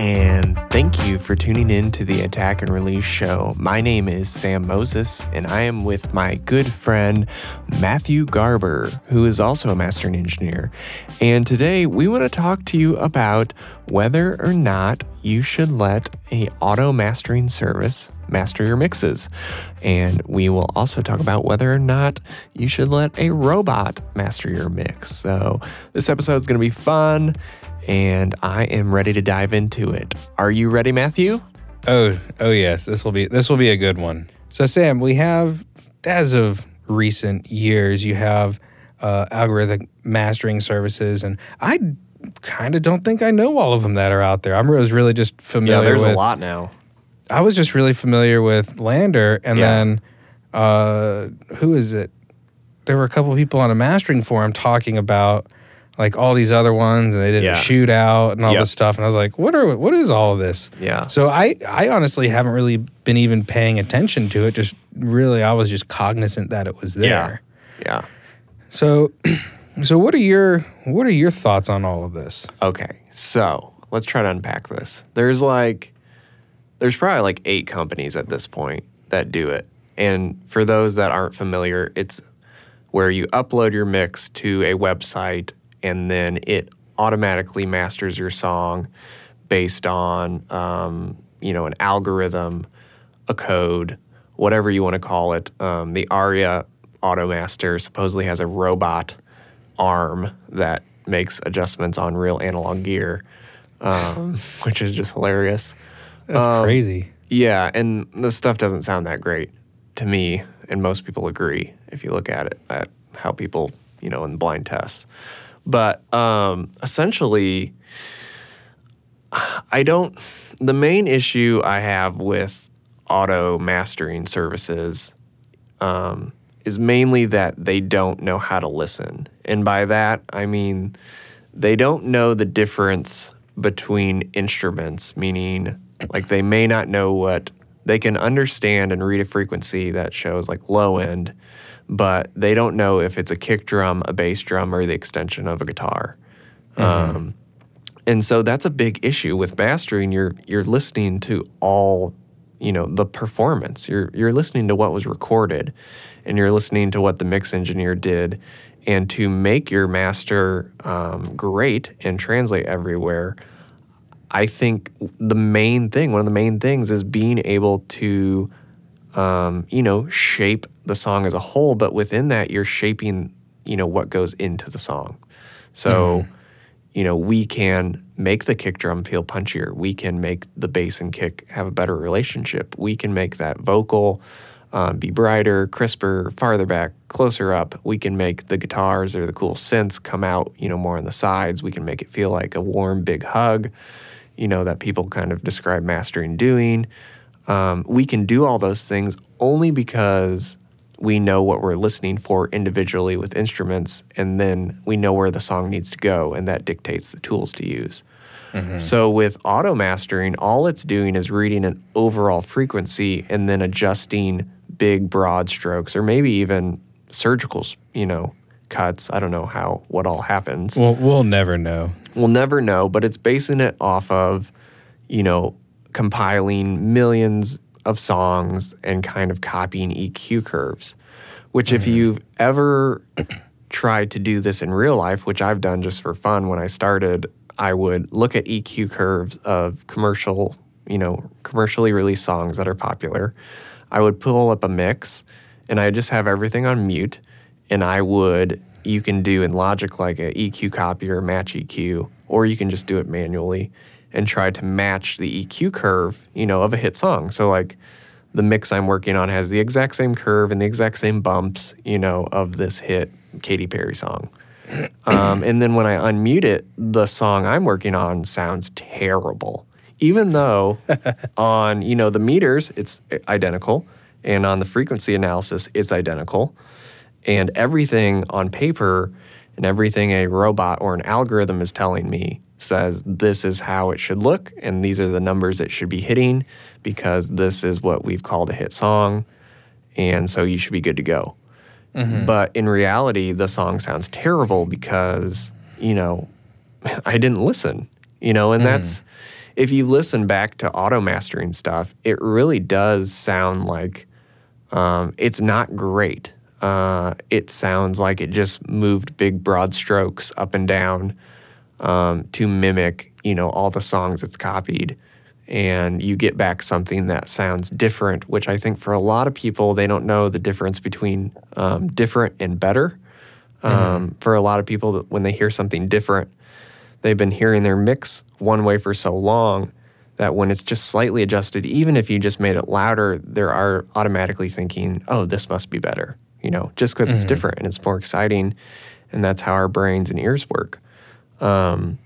and thank you for tuning in to the Attack and Release show. My name is Sam Moses, and I am with my good friend Matthew Garber, who is also a mastering engineer. And today we want to talk to you about whether or not you should let a auto mastering service master your mixes. And we will also talk about whether or not you should let a robot master your mix. So this episode is going to be fun and I am ready to dive into it. Are you ready, Matthew? Oh, oh yes, this will be this will be a good one. So Sam, we have as of recent years, you have uh, algorithmic mastering services, and I kind of don't think I know all of them that are out there. I'm was really just familiar. Yeah, there's with, a lot now. I was just really familiar with LANDR, and Yeah. then uh, who is it? There were a couple people on a mastering forum talking about like all these other ones, and they did Yeah. a shootout and all Yep. this stuff, and I was like, what are what is all of this? Yeah. So I I honestly haven't really been even paying attention to it. Just really, I was just cognizant that it was there. Yeah. So, so what are your what are your thoughts on all of this? Okay. So let's try to unpack this. There's like, there's probably like eight companies at this point that do it. And for those that aren't familiar, it's where you upload your mix to a website and then it automatically masters your song based on, um, you know, an algorithm, a code, whatever you want to call it. Um, the ARIA Automaster supposedly has a robot arm that makes adjustments on real analog gear, um, which is just hilarious. That's Um, crazy. Yeah, and the stuff doesn't sound that great to me, and most people agree if you look at it, at how people, you know, in blind tests. But um, essentially, I don't. The main issue I have with auto mastering services um, is mainly that they don't know how to listen. And by that, I mean they don't know the difference between instruments, meaning like they may not know what they can understand and read a frequency that shows like low end, but they don't know if it's a kick drum, a bass drum, or the extension of a guitar. Um, and so that's a big issue with mastering. You're you're listening to all, you know, the performance. You're you're listening to what was recorded, and you're listening to what the mix engineer did, and to make your master um, great and translate everywhere. I think the main thing, one of the main things, is being able to, um, you know, shape the song as a whole. But within that, you're shaping, you know, what goes into the song. So you know, we can make the kick drum feel punchier. We can make the bass and kick have a better relationship. We can make that vocal um, be brighter, crisper, farther back, closer up. We can make the guitars or the cool synths come out, you know, more on the sides. We can make it feel like a warm, big hug, you know, that people kind of describe mastering doing. Um, we can do all those things only because we know what we're listening for individually with instruments, and then we know where the song needs to go, and that dictates the tools to use. So with auto mastering, all it's doing is reading an overall frequency and then adjusting big broad strokes, or maybe even surgical, you know, cuts. I don't know how what all happens. Well, we'll never know. We'll never know, but it's basing it off of, you know, compiling millions of songs and kind of copying EQ curves. Which, if mm-hmm. you've ever tried to do this in real life, which I've done just for fun when I started, I would look at EQ curves of commercial, you know, commercially released songs that are popular. I would pull up a mix and I just have everything on mute and I would you can do in Logic like an EQ copy or match EQ, or you can just do it manually and try to match the EQ curve, you know, of a hit song. So like the mix I'm working on has the exact same curve and the exact same bumps, you know, of this hit Katy Perry song. Um, and then when I unmute it, the song I'm working on sounds terrible. Even though on, you know, the meters, it's identical. And on the frequency analysis, it's identical. And everything on paper and everything a robot or an algorithm is telling me says this is how it should look and these are the numbers it should be hitting because this is what we've called a hit song. And so you should be good to go. But in reality, the song sounds terrible because, you know, I didn't listen, you know, and that's, if you listen back to auto mastering stuff, it really does sound like um, it's not great. Uh, it sounds like it just moved big broad strokes up and down um, to mimic, you know, all the songs it's copied, and you get back something that sounds different. Which I think for a lot of people, they don't know the difference between um, different and better. Um, For a lot of people, when they hear something different, they've been hearing their mix one way for so long that when it's just slightly adjusted, even if you just made it louder, they are automatically thinking, "Oh, this must be better," you know, just because it's different and it's more exciting, and that's how our brains and ears work. Um,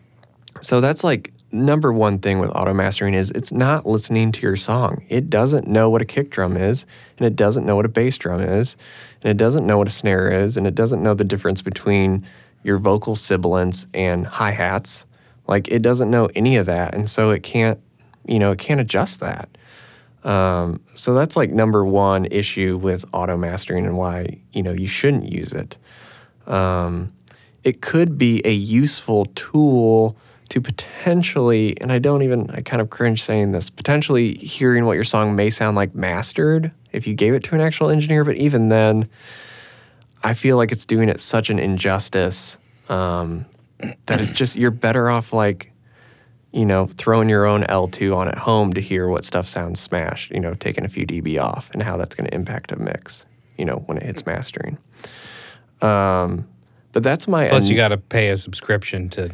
so that's like number one thing with auto mastering is it's not listening to your song. It doesn't know what a kick drum is, and it doesn't know what a bass drum is, and it doesn't know what a snare is, and it doesn't know the difference between your vocal sibilants and hi hats. Like it doesn't know any of that, and so it can't, you know, it can't adjust that. Um, so that's like number one issue with auto mastering and why you know you shouldn't use it. Um, it could be a useful tool to potentially, and I don't even, I kind of cringe saying this, potentially hearing what your song may sound like mastered if you gave it to an actual engineer. But even then, I feel like it's doing it such an injustice um, that it's just, you're better off like, you know, throwing your own L2 on at home to hear what stuff sounds smashed, you know, taking a few dB off and how that's going to impact a mix, you know, when it hits mastering. Um, but that's my Plus, you got to pay a subscription to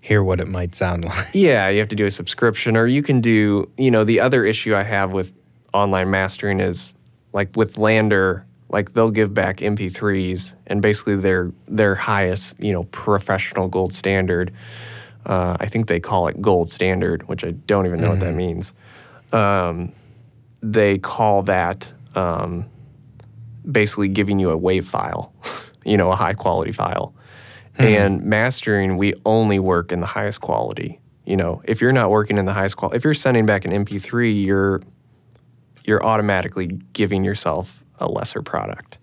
hear what it might sound like. Yeah, you have to do a subscription, or you can do, you know, the other issue I have with online mastering is like with LANDR, like they'll give back MP3s and basically their their highest, you know, professional gold standard. Uh, I think they call it gold standard, which I don't even know what that means. Um, they call that um, basically giving you a WAV file, you know, a high quality file. Hmm. And mastering, we only work in the highest quality. You know, if you're not working in the highest quality, if you're sending back an MP3, you're you're automatically giving yourself a lesser product.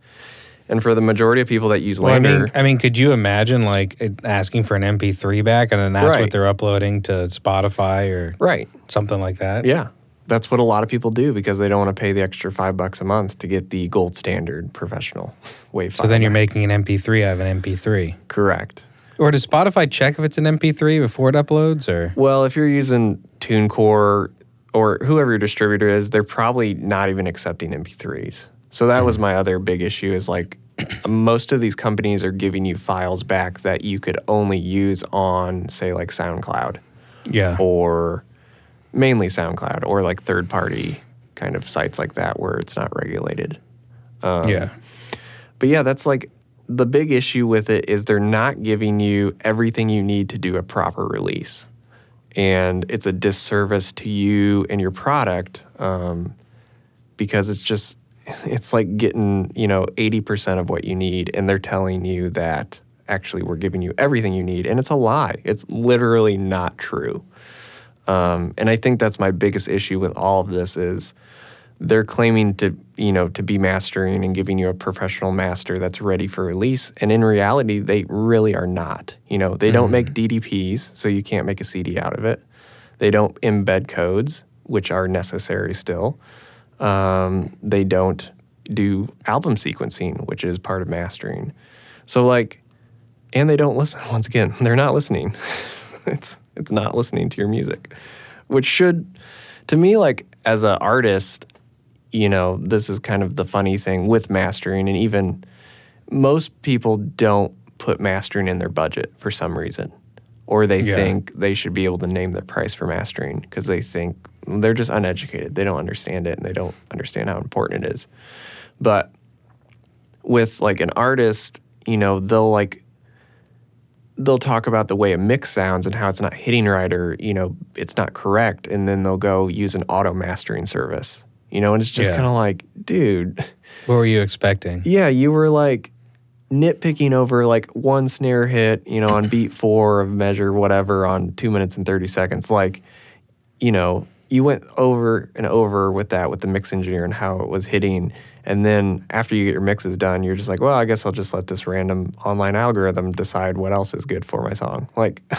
And for the majority of people that use Well, I mean, I mean, could you imagine like asking for an MP3 back, and then that's Right. what they're uploading to Spotify or right? something like that? Yeah, that's what a lot of people do because they don't want to pay the extra five bucks a month to get the gold standard professional wave So then you're making an MP3 out of an MP3. correct. Or does Spotify check if it's an MP3 before it uploads? Or Well, if you're using TuneCore or whoever your distributor is, they're probably not even accepting MP3s. So that was mm. my other big issue is like most of these companies are giving you files back that you could only use on say like SoundCloud yeah, or mainly SoundCloud or like third party kind of sites like that where it's not regulated. Um, yeah, But yeah, that's like the big issue with it is they're not giving you everything you need to do a proper release. And it's a disservice to you and your product um, because it's just, it's like getting, you know, 80% of what you need. And they're telling you that actually we're giving you everything you need. And it's a lie. It's literally not true. Um, and I think that's my biggest issue with all of this is they're claiming to you know to be mastering and giving you a professional master that's ready for release. And in reality they really are not. You know they don't make ddps so you can't make a cd out of it. They don't embed codes which are necessary still. Um, they don't do album sequencing which is part of mastering. So like and they don't listen. Once again they're not listening. It's it's not listening to your music. Which should to me like as an artist you know this is kind of the funny thing with mastering and even most people don't put mastering in their budget for some reason. Or they Yeah. think they should be able to name their price for mastering because they think they're just uneducated. They don't understand it and they don't understand how important it is. But with like an artist you know they'll like they'll talk about the way a mix sounds and how it's not hitting right or you know it's not correct and then they'll go use an auto mastering service you know and it's just Yeah. kind of like dude what were you expecting? yeah you were like nitpicking over like one snare hit you know on beat four of measure whatever on two minutes and 30 seconds like you know you went over and over with that with the mix engineer and how it was hitting and then after you get your mixes done you're just like well i guess i'll just let this random online algorithm decide what else is good for my song like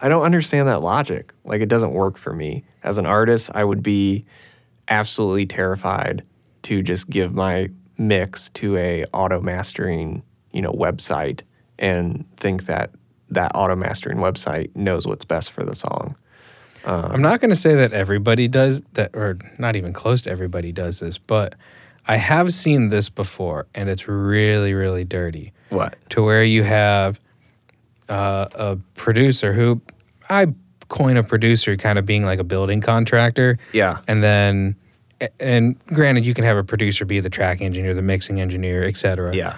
I don't understand that logic. Like it doesn't work for me. As an artist, I would be absolutely terrified to just give my mix to a auto mastering, you know, website and think that that auto mastering website knows what's best for the song. I'm not going to say that everybody does that, or not even close to everybody does this, but I have seen this before, and it's really, really dirty. What? To where you have uh, a producer who I coin a producer kind of being like a building contractor. Yeah. And then, and granted, you can have a producer be the track engineer, the mixing engineer, et cetera. Yeah.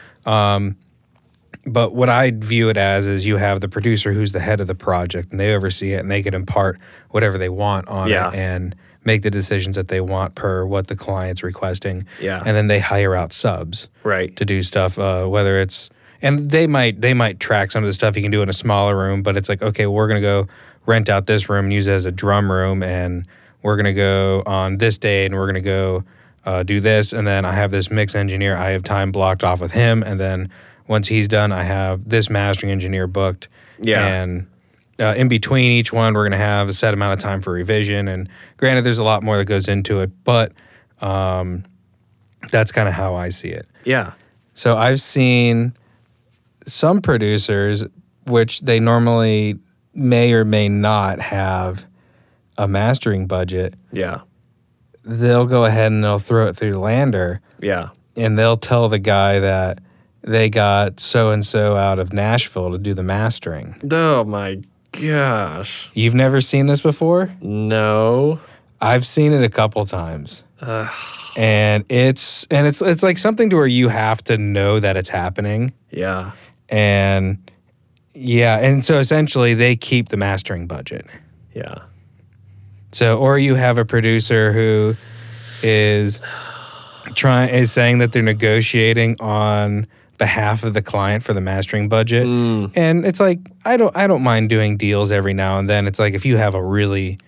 But what I view it as is you have the producer who's the head of the project and they oversee it and they can impart whatever they want on Yeah. it and make the decisions that they want per what the client's requesting. Yeah. And then they hire out subs Right. to do stuff, uh, whether it's and they might they might track some of the stuff you can do in a smaller room, but it's like, okay, we're gonna go rent out this room and use it as a drum room and we're gonna go on this day and we're gonna go uh, do this and then I have this mix engineer, I have time blocked off with him and then once he's done, I have this mastering engineer booked. Yeah. And uh, in between each one, we're going to have a set amount of time for revision. And granted, there's a lot more that goes into it, but um, that's kind of how I see it. Yeah. So I've seen some producers, which they normally may or may not have a mastering budget, Yeah. they'll go ahead and they'll throw it through LANDR Yeah. and they'll tell the guy that they got so and so out of Nashville to do the mastering. Oh my gosh. You've never seen this before? No. I've seen it a couple times. And it's and it's it's like something to where you have to know that it's happening. Yeah. And yeah, and so essentially they keep the mastering budget. Yeah. So or you have a producer who is trying is saying that they're negotiating on behalf of the client for the mastering budget. Mm. And it's like I don't I don't mind doing deals every now and then. It's like if you have a really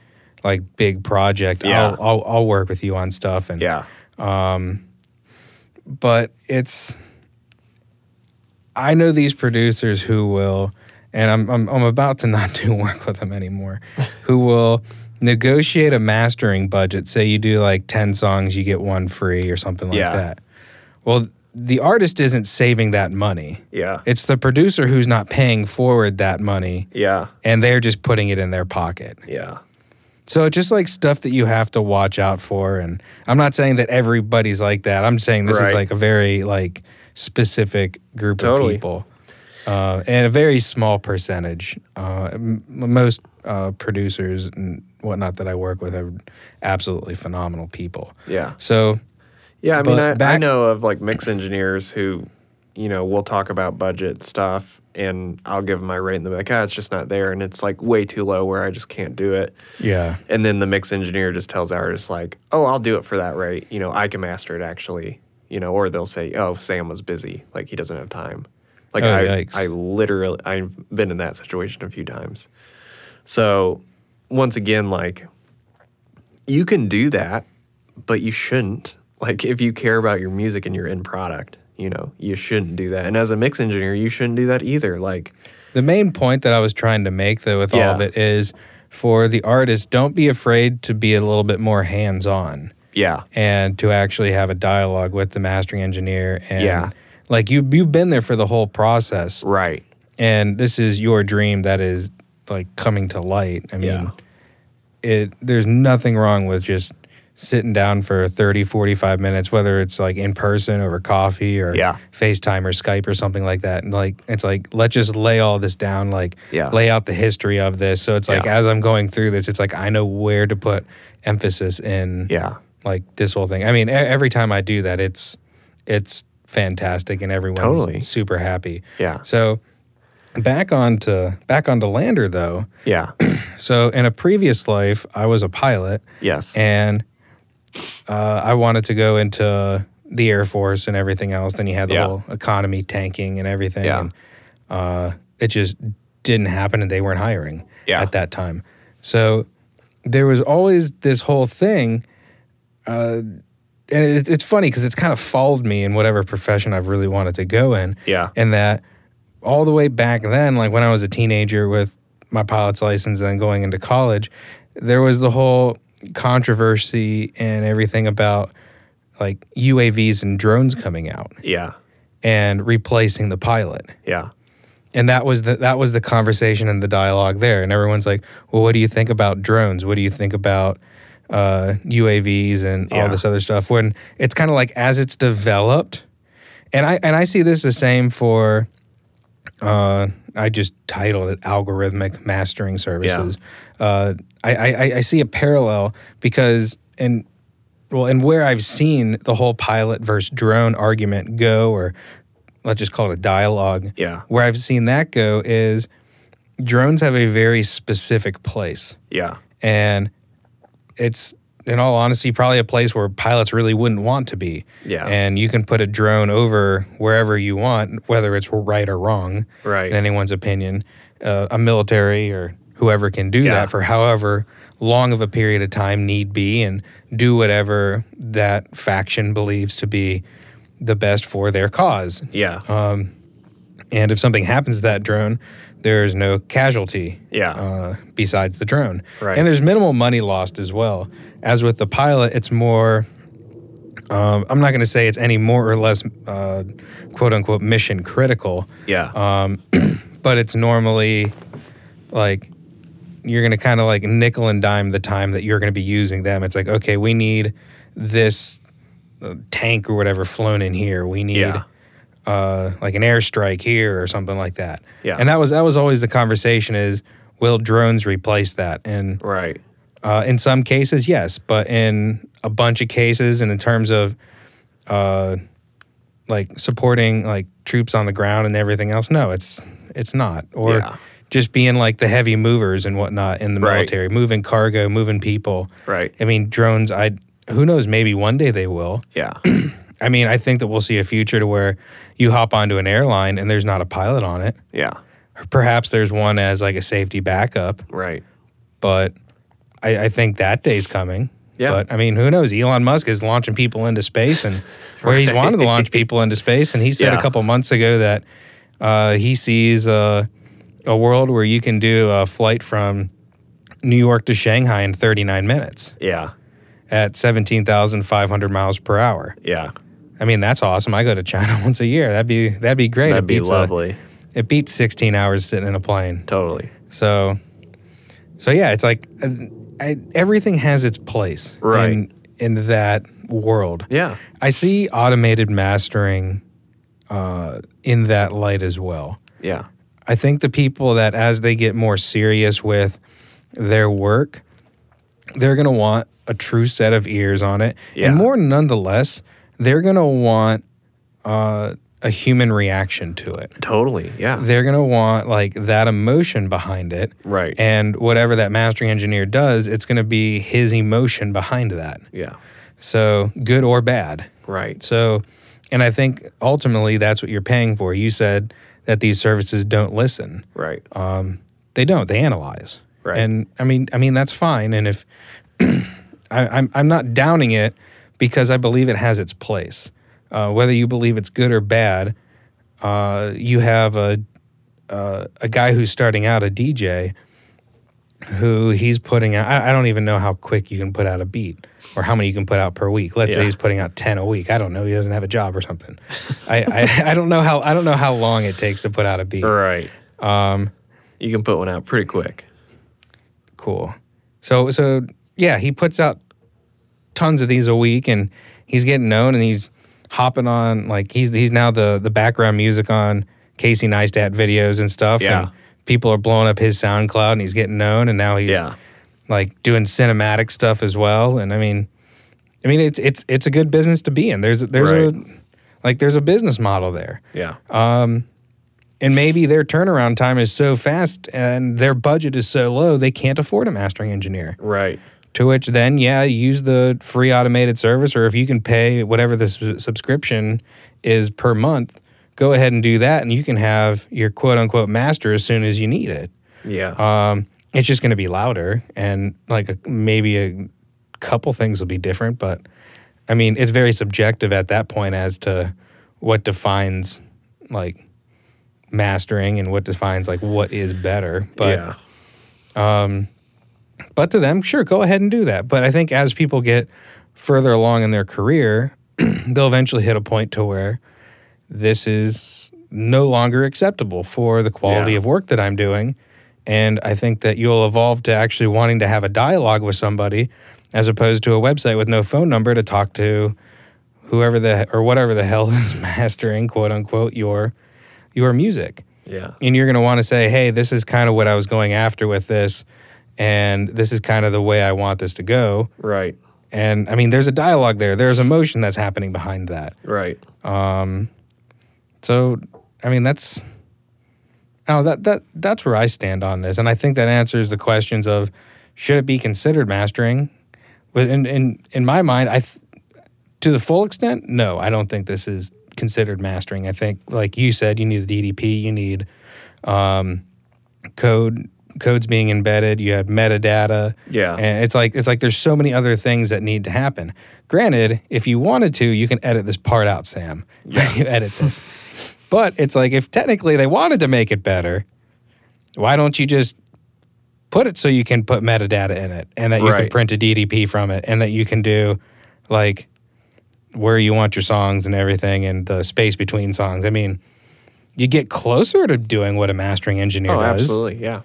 like big project, Yeah. I'll, I'll I'll work with you on stuff and Yeah. Um, but it's I know these producers who will and I'm I'm I'm about to not do work with them anymore who will negotiate a mastering budget say you do like 10 songs you get one free or something like Yeah. that. Well, the artist isn't saving that money. Yeah. It's the producer who's not paying forward that money Yeah. and they're just putting it in their pocket. Yeah. So it's just like stuff that you have to watch out for. And I'm not saying that everybody's like that. I'm saying this is like a very like specific group Totally. of people. Uh, and a very small percentage. Uh, m- most uh, producers and whatnot that I work with are absolutely phenomenal people. Yeah. So Yeah, I mean, But I, I back- know of like mix engineers who, you know, we'll talk about budget stuff and I'll give them my rate and they're like, ah, it's just not there. And it's like way too low where I just can't do it. yeah, And then the mix engineer just tells the artist, like, oh, I'll do it for that rate. You know, I can master it actually. You know, or they'll say, oh, Sam was busy. Like, he doesn't have time. Like, Oh, I, yikes. I literally, I've been in that situation a few times. So, once again, like, you can do that, but you shouldn't. Like, if you care about your music and your end product, you know, you shouldn't do that. And as a mix engineer, you shouldn't do that either. Like, The main point that I was trying to make, though, with all of it is for the artist, don't be afraid to be a little bit more hands on yeah, and to actually have a dialogue with the mastering engineer. And Yeah. like you, you've been there for the whole process, right. and this is your dream that is like coming to light. I mean, Yeah. it there's nothing wrong with just sitting down for 30 45 minutes whether it's like in person over coffee or Yeah. facetime or skype or something like that and like it's like let's just lay all this down like Yeah. lay out the history of this so it's like Yeah. as i'm going through this it's like i know where to put emphasis in Yeah. like this whole thing i mean every time i do that it's it's fantastic and everyone's Totally. super happy Yeah. so back on to back onto LANDR though Yeah. so in a previous life i was a pilot yes. and uh, I wanted to go into the Air Force and everything else. Then you had the Yeah. whole economy tanking and everything. Yeah. And, uh, it just didn't happen, and they weren't hiring Yeah. at that time. So there was always this whole thing. Uh, and it, it's funny because it's kind of followed me in whatever profession I've really wanted to go in. Yeah. And that all the way back then, like when I was a teenager with my pilot's license and then going into college, there was the whole controversy and everything about like UAVs and drones coming out Yeah. and replacing the pilot. Yeah. And that was the that was the conversation and the dialogue there. And everyone's like, "Well, what do you think about drones? What do you think about uh, UAVs and all Yeah. this other stuff?" When it's kind of like as it's developed, and I and I see this the same for. Uh, I just titled it algorithmic mastering services. Uh, I, I I see a parallel because in well, and where I've seen the whole pilot versus drone argument go, or let's just call it a dialogue. Yeah. Where I've seen that go is drones have a very specific place. Yeah. And it's, in all honesty, probably a place where pilots really wouldn't want to be. Yeah. And you can put a drone over wherever you want, whether it's right or wrong, Right. in anyone's opinion. Uh, a military or whoever can do Yeah. that for however long of a period of time need be and do whatever that faction believes to be the best for their cause. Yeah. And if something happens to that drone, there's no casualty Yeah. uh, besides the drone. Right. And there's minimal money lost as well. As with the pilot, it's more, um, I'm not going to say it's any more or less uh, quote unquote mission critical, yeah. uh, but it's normally like you're going to kind of like nickel and dime the time that you're going to be using them. It's like, okay, we need this uh, tank or whatever flown in here. We need Yeah. uh, like an airstrike here or something like that. Yeah. And that was that was always the conversation is will drones replace that? And right. uh, in some cases, yes, but in a bunch of cases, and in terms of uh, like supporting like troops on the ground and everything else, no, it's it's not. Or Yeah. Just being like the heavy movers and whatnot in the Right. military, moving cargo, moving people. Right. I mean, drones. I who knows? Maybe one day they will. Yeah. I mean, I think that we'll see a future to where you hop onto an airline and there's not a pilot on it. yeah. Perhaps there's one as like a safety backup, Right. but I, I think that day's coming. Yeah. But I mean, who knows? Elon Musk is launching people into space, and where he's wanted to launch people into space, and he said Yeah. a couple months ago that uh, he sees a, a world where you can do a flight from New York to Shanghai in 39 minutes Yeah. at 17,500 miles per hour. Yeah. I mean, that's awesome. I go to China once a year. That'd be that'd be great. That'd it be beats a- lovely. it beats 16 hours sitting in a plane. Totally. So, so yeah, it's like uh, I, everything has its place Right. in, in that world. Yeah. I see automated mastering uh, in that light as well. Yeah. I think the people that, as they get more serious with their work, they're going to want a true set of ears on it. Yeah. And more nonetheless, they're going to want uh, a human reaction to it. Totally. Yeah. They're going to want like that emotion behind it. Right. And whatever that mastering engineer does, it's going to be his emotion behind that. yeah. So good or bad. Right. So, and I think ultimately that's what you're paying for. You said that these services don't listen. Right. Um, they don't. They analyze. Right. And I mean, I mean that's fine. And if I, I'm, I'm not downing it because I believe it has its place. Uh, whether you believe it's good or bad, uh, you have a uh, a guy who's starting out a DJ who he's putting out. I, I don't even know how quick you can put out a beat or how many you can put out per week. Let's say he's putting out ten a week. I don't know. He doesn't have a job or something. I, I I don't know how I don't know how long it takes to put out a beat. Right. Um, You can put one out pretty quick. cool. So so yeah, he puts out tons of these a week, and he's getting known, and he's hopping on like he's he's now the the background music on Casey Neistat videos and stuff. Yeah. And people are blowing up his SoundCloud, and he's getting known, and now he's Yeah. like doing cinematic stuff as well. And I mean, I mean it's it's it's a good business to be in. There's there's Right. a like there's a business model there. Yeah. Um, and maybe their turnaround time is so fast and their budget is so low they can't afford a mastering engineer. right. To which then, yeah, use the free automated service, or if you can pay whatever the s- subscription is per month, go ahead and do that, and you can have your quote unquote master as soon as you need it. Yeah. Um, it's just going to be louder, and like a, maybe a couple things will be different, but I mean, it's very subjective at that point as to what defines like mastering and what defines like what is better. But yeah. Um, but to them, sure, go ahead and do that. But I think as people get further along in their career, they'll eventually hit a point to where this is no longer acceptable for the quality Yeah. of work that I'm doing. And I think that you'll evolve to actually wanting to have a dialogue with somebody as opposed to a website with no phone number to talk to whoever the or whatever the hell is mastering quote unquote your your music Yeah. and you're going to want to say, hey, this is kind of what I was going after with this, and this is kind of the way I want this to go. Right. And I mean, there's a dialogue there, there's emotion that's happening behind that. Right. Um, So, I mean, that's. Oh, that that that's where I stand on this, and I think that answers the questions of should it be considered mastering. But in in in my mind, I th- to the full extent, no, I don't think this is considered mastering. I think, like you said, you need a DDP, you need um, code codes being embedded, you have metadata, Yeah. and it's like it's like there's so many other things that need to happen. Granted, if you wanted to, you can edit this part out, Sam. Yeah. you edit this. But it's like if technically they wanted to make it better, why don't you just put it so you can put metadata in it and that you can print a DDP from it and that you can do like where you want your songs and everything and the space between songs. I mean, you get closer to doing what a mastering engineer Oh, does. absolutely. Yeah.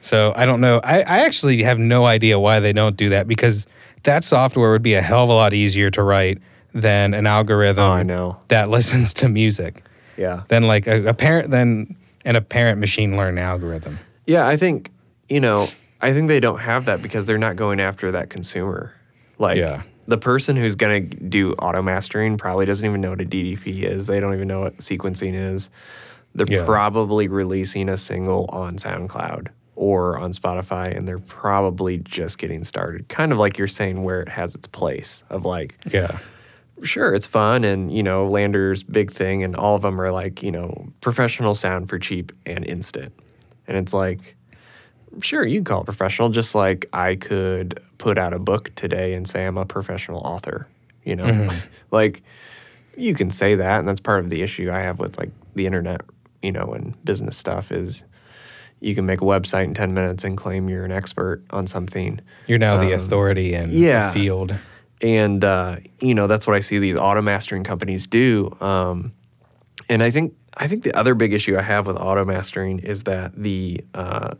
So I don't know. I, I actually have no idea why they don't do that because that software would be a hell of a lot easier to write than an algorithm Oh, that listens to music. Yeah. Than like a, a parent than an apparent machine learning algorithm. Yeah, I think you know, I think they don't have that because they're not going after that consumer. Like Yeah. the person who's gonna do auto mastering probably doesn't even know what a DDP is. They don't even know what sequencing is. They're Yeah. probably releasing a single on SoundCloud or on Spotify, and they're probably just getting started. Kind of like you're saying, where it has its place of like, Yeah. Sure, it's fun, and you know, LANDR's big thing, and all of them are like, you know, professional sound for cheap and instant, and it's like, sure, you can call it professional, just like I could put out a book today and say I'm a professional author, you know, like you can say that, and that's part of the issue I have with like the internet, you know, and business stuff is. You can make a website in 10 minutes and claim you're an expert on something You're now the authority in Um, yeah. the field. And uh, you know that's what I see these auto mastering companies do. Um, and I think I think the other big issue I have with auto mastering is that the uh,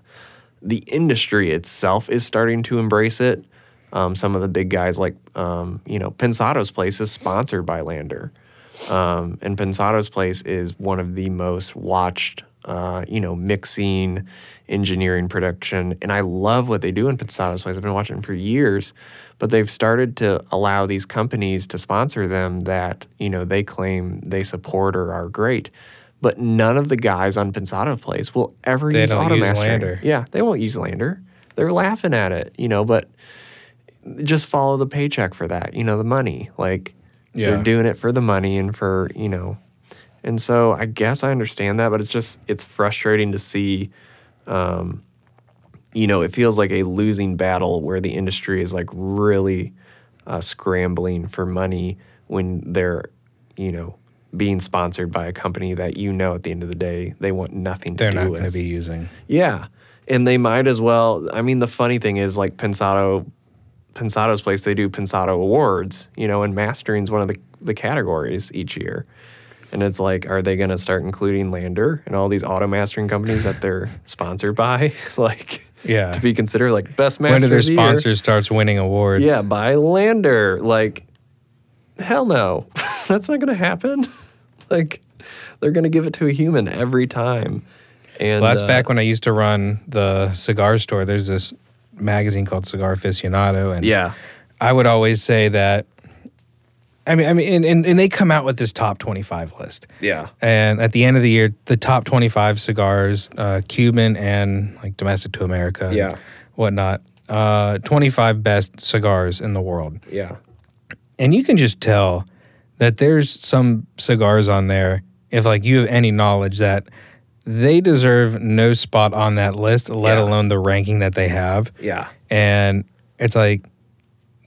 the industry itself is starting to embrace it. Um, some of the big guys like um, you know Pensado's place is sponsored by LANDR, um, and Pensado's place is one of the most watched. Uh, you know, mixing, engineering, production, and I love what they do in Pensado's place. I've been watching for years, but they've started to allow these companies to sponsor them that you know they claim they support or are great. But none of the guys on Pensado Place will ever They use don't auto use mastering. LANDR. Yeah, they won't use LANDR. They're laughing at it, you know, but just follow the paycheck for that, you know, the money. Like Yeah. they're doing it for the money and for, you know. And so I guess I understand that, but it's just it's frustrating to see um you know, it feels like a losing battle where the industry is like really uh, scrambling for money when they're, you know, being sponsored by a company that you know at the end of the day they want nothing to They're do not with. going to be using. Yeah. And they might as well. I mean, the funny thing is, like Pensado, Pensado's place, they do Pensado Awards, you know, and mastering's one of the, the categories each year. And it's like, are they going to start including LANDR and all these auto mastering companies that they're sponsored by? like, Yeah. to be considered like best master When do their the year? starts winning awards? Yeah, by LANDR. Like, hell no. That's not going to happen. like, they're going to give it to a human every time. And Well, that's uh, back when I used to run the cigar store. There's this magazine called Cigar Aficionado, and Yeah. I would always say that. I mean, I mean, and, and, and they come out with this top 25 list. Yeah. And at the end of the year, the top 25 cigars, uh, Cuban and like domestic to America, and Yeah. whatnot, uh, 25 best cigars in the world. Yeah. And you can just tell that there's some cigars on there, if like you have any knowledge that they deserve no spot on that list, let Yeah. alone the ranking that they have. Yeah. And it's like,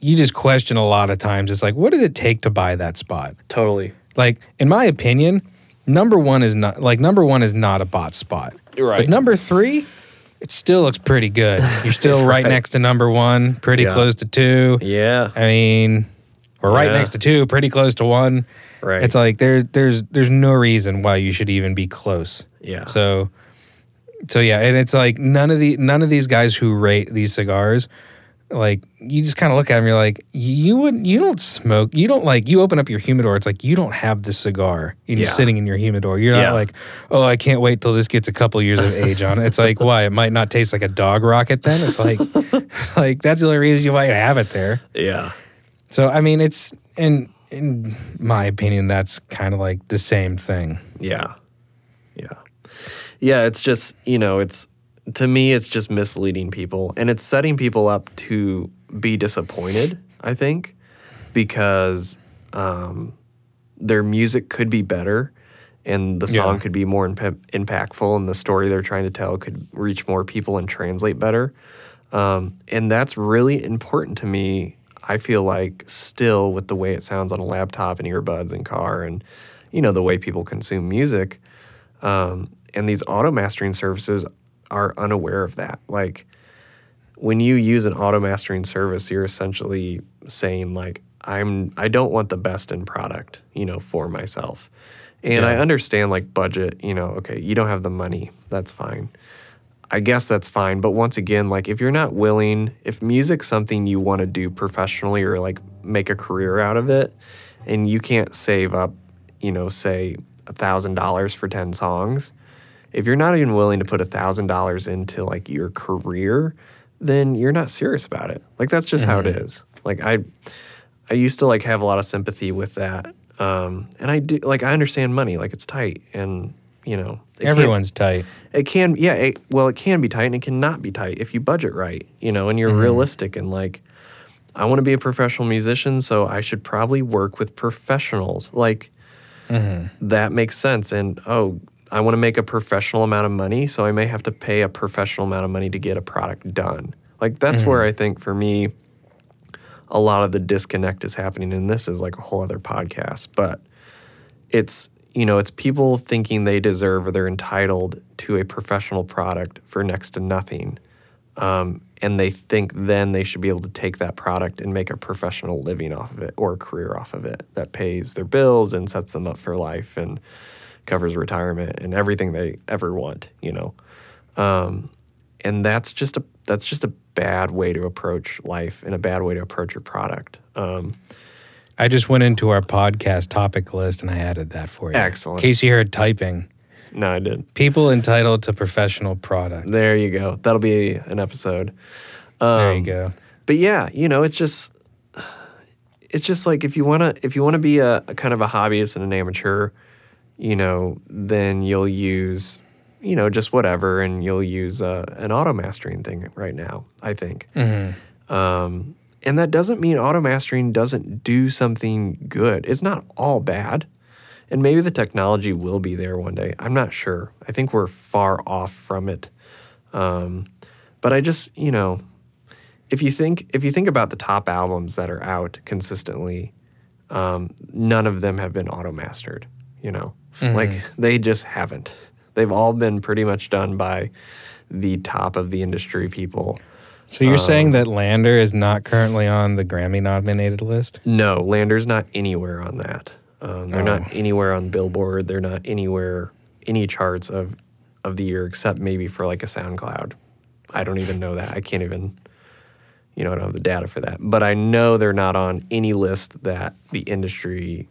you just question a lot of times. It's like, what did it take to buy that spot? Totally. Like, in my opinion, number one is not like number one is not a bot spot. Right. But number three, it still looks pretty good. You're still right, Right. next to number one, pretty Yeah. close to two. Yeah. I mean, we're right Yeah. next to two, pretty close to one. Right. It's like there's there's, there's no reason why you should even be close. yeah. So, so yeah, and it's like none of the none of these guys who rate these cigars, like you just kind of look at him you're like, you wouldn't, you don't smoke, you don't like, you open up your humidor, it's like you don't have the cigar, and you're sitting in your humidor. You're Yeah. not like, oh, I can't wait till this gets a couple years of age on it. It's like, why? It might not taste like a dog rocket. Then it's like, like that's the only reason you might have it there. yeah. So I mean, it's in in my opinion, that's kind of like the same thing. Yeah. Yeah. Yeah, it's just, you know, it's to me it's just misleading people and it's setting people up to be disappointed, I think, because um their music could be better and the song Yeah. could be more imp- impactful and the story they're trying to tell could reach more people and translate better. Um, and that's really important to me. I feel like still with the way it sounds on a laptop and earbuds and car and you know the way people consume music. Um, and these auto mastering services are unaware of that. Like when you use an auto mastering service, you're essentially saying like I'm I don't want the best in product, you know, for myself. And I understand like budget, you know, okay, you don't have the money. That's fine. I guess that's fine, but once again, like if you're not willing, if music's something you want to do professionally or like make a career out of it, and you can't save up, you know, say a thousand dollars for ten songs, if you're not even willing to put a thousand dollars into like your career, then you're not serious about it. Like that's just how it mm-hmm. is. Like I, I used to like have a lot of sympathy with that, um, and I do like I understand money, like it's tight, and you know Everyone's tight. it can, yeah. It, well, it can be tight and it cannot be tight if you budget right, you know, and you're mm-hmm. realistic and like, I want to be a professional musician, so I should probably work with professionals. Like, mm-hmm. that makes sense. And oh, I want to make a professional amount of money, so I may have to pay a professional amount of money to get a product done. Like, that's where I think for me, a lot of the disconnect is happening. And this is like a whole other podcast, but it's you know it's people thinking they deserve or they're entitled to a professional product for next to nothing um, and they think then they should be able to take that product and make a professional living off of it or a career off of it that pays their bills and sets them up for life and covers retirement and everything they ever want you know um, and that's just a that's just a bad way to approach life and a bad way to approach your product um, I just went into our podcast topic list and I added that for you. Excellent. In case you heard typing, no i did people entitled to professional product. There you go. That'll be an episode. There you Um, go. But yeah, you know, it's just it's just like if you want to if you want to be a, a kind of a hobbyist and an amateur, you know, then you'll use you know just whatever and you'll use uh, an auto mastering thing right now. I think. Um, and that doesn't mean auto mastering doesn't do something good. It's not all bad. And maybe the technology will be there one day. I'm not sure. I think we're far off from it. Um, but I just, you know, if you think if you think about the top albums that are out consistently, um, none of them have been auto mastered. You know, like they just haven't. They've all been pretty much done by the top of the industry people. So you're um, saying that LANDR is not currently on the Grammy nominated list? No, LANDR's not anywhere on that. Um, they're Oh. not anywhere on Billboard. They're not anywhere any charts of of the year except maybe for like a SoundCloud. I don't even know that. I can't even you know, I don't have the data for that. But I know they're not on any list that the industry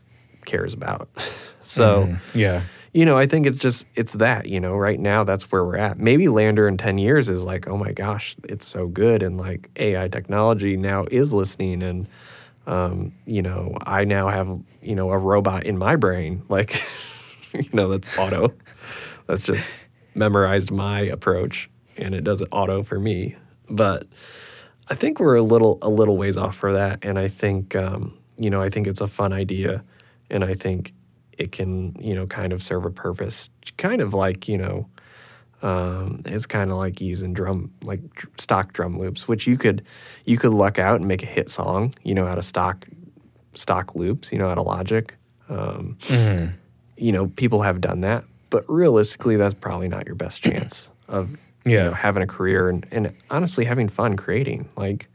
cares about. so, Yeah. you know, I think it's just it's that, you know, right now that's where we're at. Maybe LANDR in 10 years is like, "Oh my gosh, it's so good and like AI technology now is listening and um, you know, I now have, you know, a robot in my brain like you know, that's auto. That's just memorized my approach and it does it auto for me. But I think we're a little a little ways off for that, and I think um, you know I think it's a fun idea, and I think it can you know kind of serve a purpose, kind of like you know um, it's kind of like using drum like stock drum loops, which you could you could luck out and make a hit song you know out of stock stock loops you know out of Logic. Um, You know people have done that, but realistically that's probably not your best chance of you Yeah. know, having a career and, and honestly having fun creating. Like,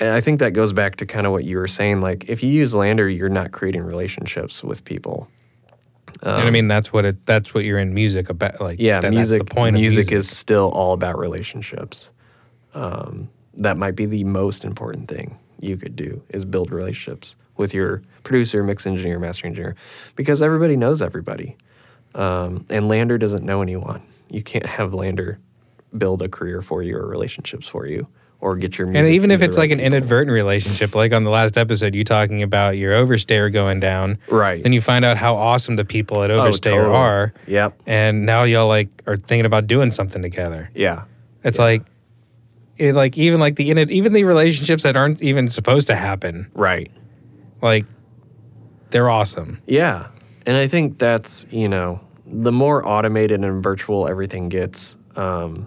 I think that goes back to kind of what you were saying. Like, if you use LANDR, you're not creating relationships with people. and I mean, that's what it. That's what you're in music about. Like, Um, Yeah, that- music. That's the point music, music is still all about relationships. Um, that might be the most important thing you could do is build relationships with your producer, mix engineer, master engineer, because everybody knows everybody, um, and LANDR doesn't know anyone. You can't have LANDR build a career for you or relationships for you or get your music. And even if it's right like an people. inadvertent relationship, like on the last episode, you talking about your overstayer going down, right? then you find out how awesome the people at Oh, totally. are, Yep. and now y'all like are thinking about doing something together. Yeah. It's Yeah. like, it like even like the in even the relationships that aren't even supposed to happen, Right. like they're awesome. Yeah. And I think that's, you know, the more automated and virtual everything gets, um,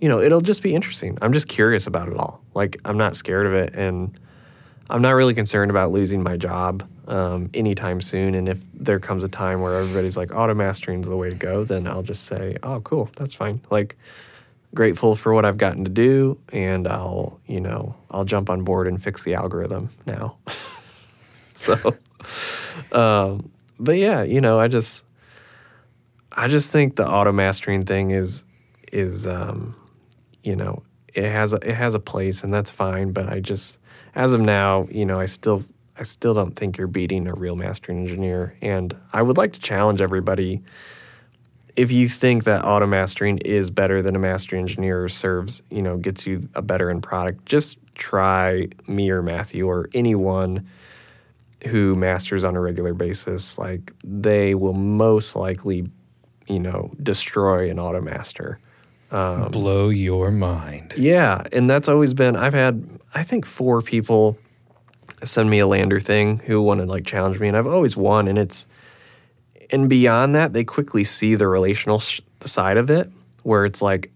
you know, it'll just be interesting. I'm just curious about it all. Like, I'm not scared of it. And I'm not really concerned about losing my job um, anytime soon. And if there comes a time where everybody's like, auto mastering is the way to go, then I'll just say, oh, cool, that's fine. Like, grateful for what I've gotten to do. And I'll, you know, I'll jump on board and fix the algorithm now. so, um, but yeah, you know, I just, I just think the auto mastering thing is, is, um, you know, it has a, it has a place and that's fine. But I just, as of now, you know, I still, I still don't think you're beating a real mastering engineer. And I would like to challenge everybody. If you think that auto mastering is better than a mastering engineer or serves, you know, gets you a better end product, just try me or Matthew or anyone who masters on a regular basis, like they will most likely, you know, destroy an auto master. Um, Blow your mind. yeah, and that's always been. I've had, I think, four people send me a LANDR thing who want to like challenge me, and I've always won. And it's, and beyond that, they quickly see the relational sh- side of it, where it's like,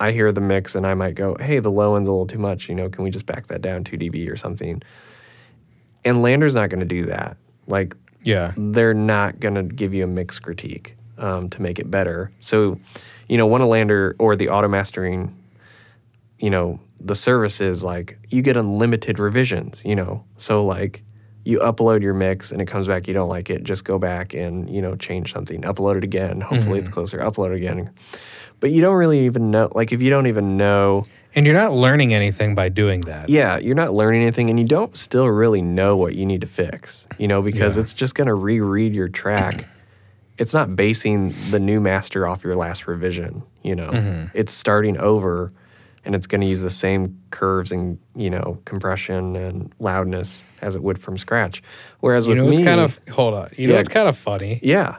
I hear the mix and I might go, hey, the low end's a little too much. You know, can we just back that down two dB or something? And LANDR's not going to do that. Like Yeah. they're not going to give you a mix critique um, to make it better. So, you know, one a LANDR or the auto mastering, you know, the services, like you get unlimited revisions, you know. So like you upload your mix and it comes back you don't like it, just go back and, you know, change something, upload it again, hopefully it's mm-hmm. closer, upload it again. But you don't really even know like if you don't even know And you're not learning anything by doing that. yeah, you're not learning anything and you don't still really know what you need to fix, you know, because Yeah. it's just going to reread your track. It's not basing the new master off your last revision, you know. Mm-hmm. It's starting over and it's going to use the same curves and, you know, compression and loudness as it would from scratch. Whereas You with know, me, it's kind of hold on. You know, Yeah. it's kind of funny. yeah.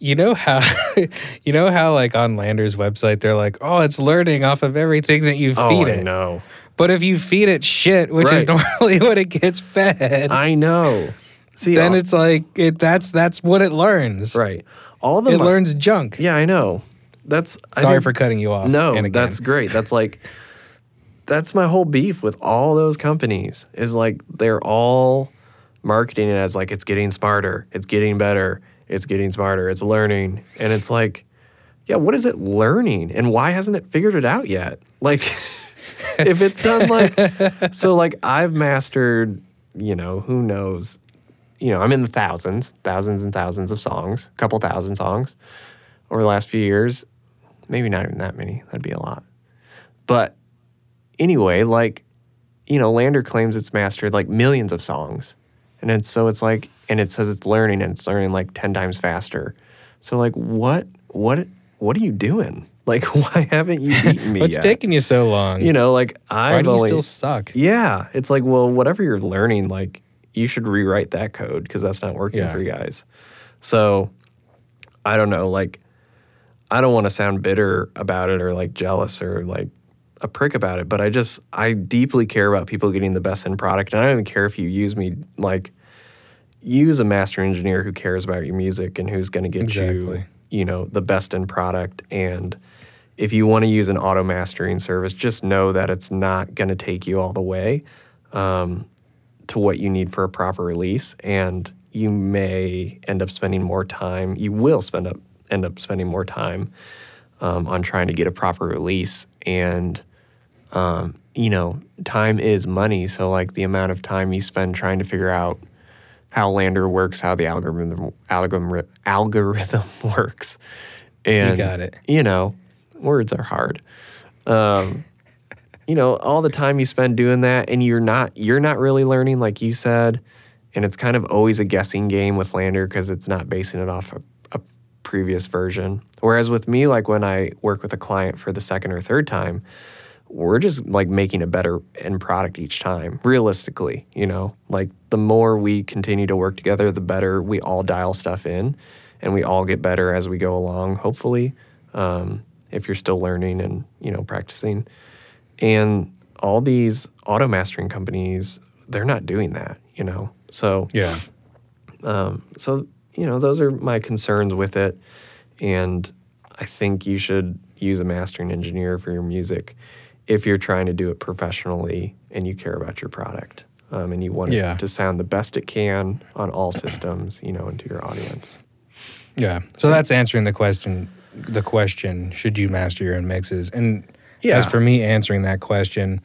You know how, you know how like on LANDR's website they're like, oh, it's learning off of everything that you Oh, feed I it. know. But if you feed it shit, which is normally what it gets fed, I know. See, then all- it's like it. That's that's what it learns. right. All the It mo- learns junk. Yeah, I know. That's Sorry for cutting you off. No, that's great. That's like that's my whole beef with all those companies is like they're all marketing it as like it's getting smarter, it's getting better, it's getting smarter, it's learning. And it's like, yeah, what is it learning? And why hasn't it figured it out yet? Like if it's done like so like I've mastered, you know, who knows, you know, I'm in the thousands, thousands and thousands of songs, a couple thousand songs over the last few years. Maybe not even that many. That'd be a lot. But anyway, like, you know, LANDR claims it's mastered like millions of songs. And it's so it's like and it says it's learning and it's learning like 10 times faster. So like what what what are you doing? Like why haven't you beaten me What's yet? taking you so long? you know, like I've Why do you only, still suck? yeah, it's like, well, whatever you're learning, like you should rewrite that code because that's not working Yeah. for you guys. So I don't know, like I don't want to sound bitter about it or like jealous or like a prick about it, but I just I deeply care about people getting the best in product, and I don't even care if you use me like use a master engineer who cares about your music and who's going to get you Exactly. you know the best in product and if you want to use an auto mastering service just know that it's not going to take you all the way um, to what you need for a proper release and you may end up spending more time you will spend up end up spending more time um, on trying to get a proper release. And, um, you know, time is money. So, like, the amount of time you spend trying to figure out how LANDR works, how the algorithm, algorithm, algorithm works. And, got it. You know, words are hard. Um, you know, all the time you spend doing that and you're not you're not really learning like you said, and it's kind of always a guessing game with LANDR because it's not basing it off a, a previous version. Whereas with me, like when I work with a client for the second or third time, we're just like making a better end product each time. Realistically, you know, like the more we continue to work together, the better we all dial stuff in, and we all get better as we go along. Hopefully, um, if you're still learning and you know practicing. And all these auto mastering companies, they're not doing that, you know. So Yeah. um, so you know those are my concerns with it, and I think you should use a mastering engineer for your music if you're trying to do it professionally and you care about your product um, and you want Yeah. it to sound the best it can on all systems, you know, into your audience. Yeah. So that's answering the question. The question: Should you master your own mixes? And Yeah. as for me answering that question,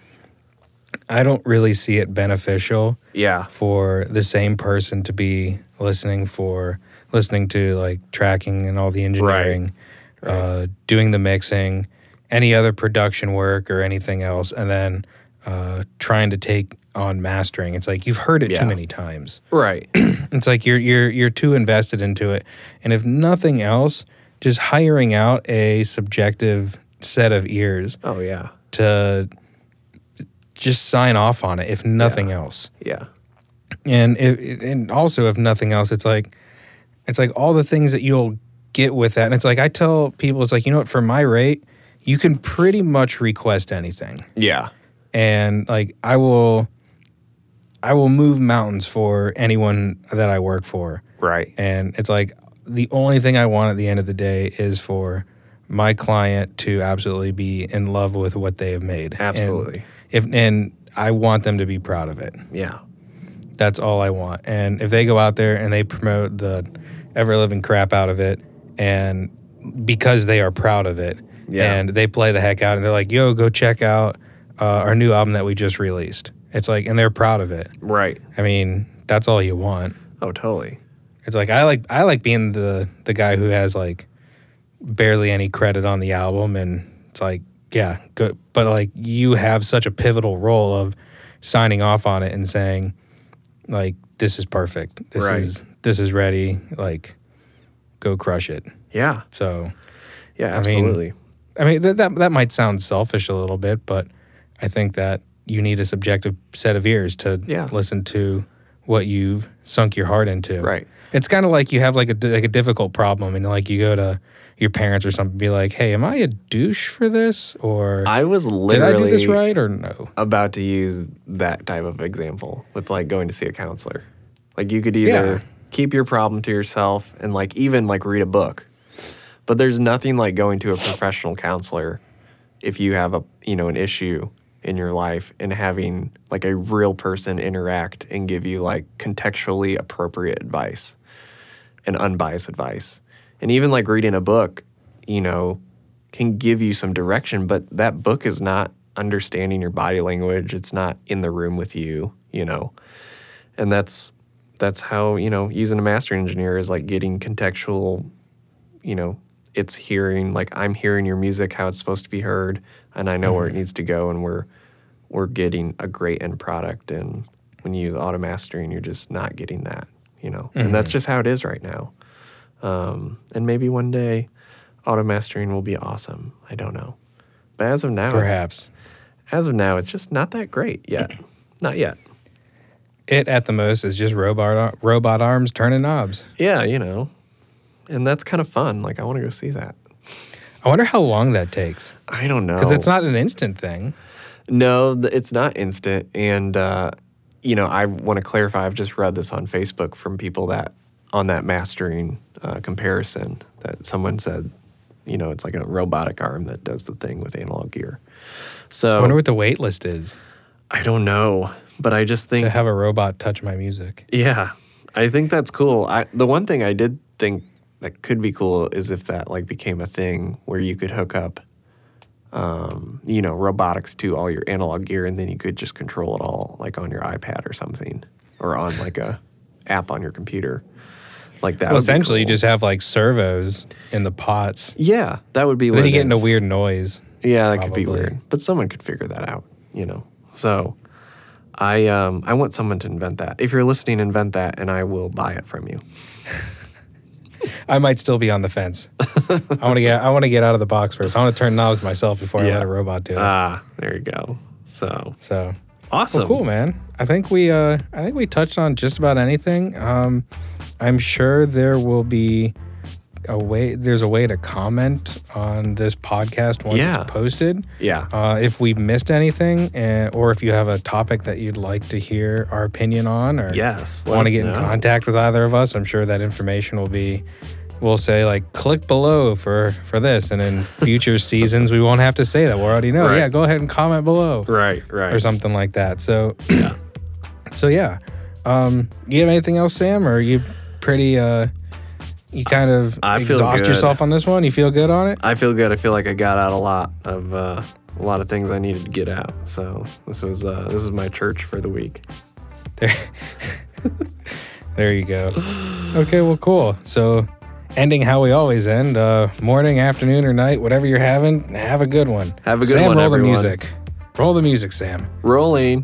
I don't really see it beneficial Yeah, for the same person to be listening for listening to like tracking and all the engineering, Right. Uh, doing the mixing, any other production work or anything else, and then uh, trying to take on mastering. It's like you've heard it Yeah. too many times. right. It's like you're you're you're too invested into it, and if nothing else, just hiring out a subjective set of ears oh yeah, to just sign off on it, if nothing else. yeah, And and also if nothing else, it's like it's like all the things that you'll get with that. And it's like I tell people, it's like you know what, for my rate, you can pretty much request anything, yeah, and like I will, I will move mountains for anyone that I work for. right. And it's like the only thing I want at the end of the day is for my client to absolutely be in love with what they have made. And Absolutely. if and I want them to be proud of it. Yeah, That's all I want. And if they go out there and they promote the ever living crap out of it and because they are proud of it Yeah. and they play the heck out and they're like, "Yo, go check out uh, our new album that we just released." It's like and they're proud of it. right. I mean, that's all you want. Oh, totally. It's like I like I like being the the guy who has like barely any credit on the album, and it's like yeah, good. But like you have such a pivotal role of signing off on it and saying like this is perfect. This Right. is this is ready. Like go crush it. Yeah, So yeah, I mean, absolutely. I mean that that that might sound selfish a little bit, but I think that you need a subjective set of ears to Yeah. listen to what you've sunk your heart into. right. It's kind of like you have like a like a difficult problem, and like you go to your parents or something, be like, "Hey, am I a douche for this, or I was did literally I do this right, or no?" about to use that type of example with like going to see a counselor. Like you could either Yeah. keep your problem to yourself and like even like read a book. But there's nothing like going to a professional counselor if you have a you know an issue in your life and having like a real person interact and give you like contextually appropriate advice and unbiased advice. And even like reading a book, you know, can give you some direction, but that book is not understanding your body language. It's not in the room with you, you know. And that's that's how, you know, using a mastering engineer is like getting contextual, you know, it's hearing like I'm hearing your music how it's supposed to be heard and I know where it mm-hmm. needs to go and we're we're getting a great end product and when you use auto mastering you're just not getting that, you know. And that's mm-hmm. just how it is right now. Um, and maybe one day auto mastering will be awesome. I don't know. But as of now, it's, Perhaps as of now, it's just not that great yet. not yet. it at the most is just robot robot arms turning knobs. Yeah, you know. And that's kind of fun. Like I want to go see that. I wonder how long that takes I don't know. because it's not an instant thing. No, it's not instant. And, uh, you know, I want to clarify. I've just read this on Facebook from people that on that mastering uh, comparison that someone said, you know, it's like a robotic arm that does the thing with analog gear. So I wonder what the wait list is I don't know, but I just think, to have a robot touch my music. yeah, I think that's cool. I the one thing I did think that could be cool is if that like became a thing where you could hook up, um, you know, robotics to all your analog gear, and then you could just control it all like on your iPad or something, or on like a app on your computer, like that. Well, would be essentially, you just have like servos in the pots. yeah, that would be. Then you get into weird noise. Yeah, that could be weird, but someone could figure that out, you know. So, I um I want someone to invent that. If you're listening, invent that, and I will buy it from you. I might still be on the fence. I want to get I want to get out of the box first. I want to turn knobs myself before I let a robot do it. Ah, there you go. So so awesome. well, cool, man. I think we uh I think we touched on just about anything. Um, I'm sure there will be a way. There's a way to comment on this podcast once Yeah. it's posted. Yeah. Uh, if we missed anything, uh, or if you have a topic that you'd like to hear our opinion on, or Yes. want to get in contact with either of us, I'm sure that information will be. We'll say like click below for for this, and in future seasons we won't have to say that. We already know. Right. Yeah, go ahead and comment below Right. Right. or something like that. So yeah, so yeah. Um, you have anything else, Sam? Or are you pretty? Uh, you kind of I feel exhaust good. yourself on this one. You feel good on it? I feel good. I feel like I got out a lot of uh, a lot of things I needed to get out. So this was uh, this is my church for the week. There, there you go. Okay, well, cool. So, ending how we always end: uh, morning, afternoon, or night, whatever you're having. Have a good one. Have a good one. Sam, one, roll everyone. the music. Roll the music, Sam. Rolling.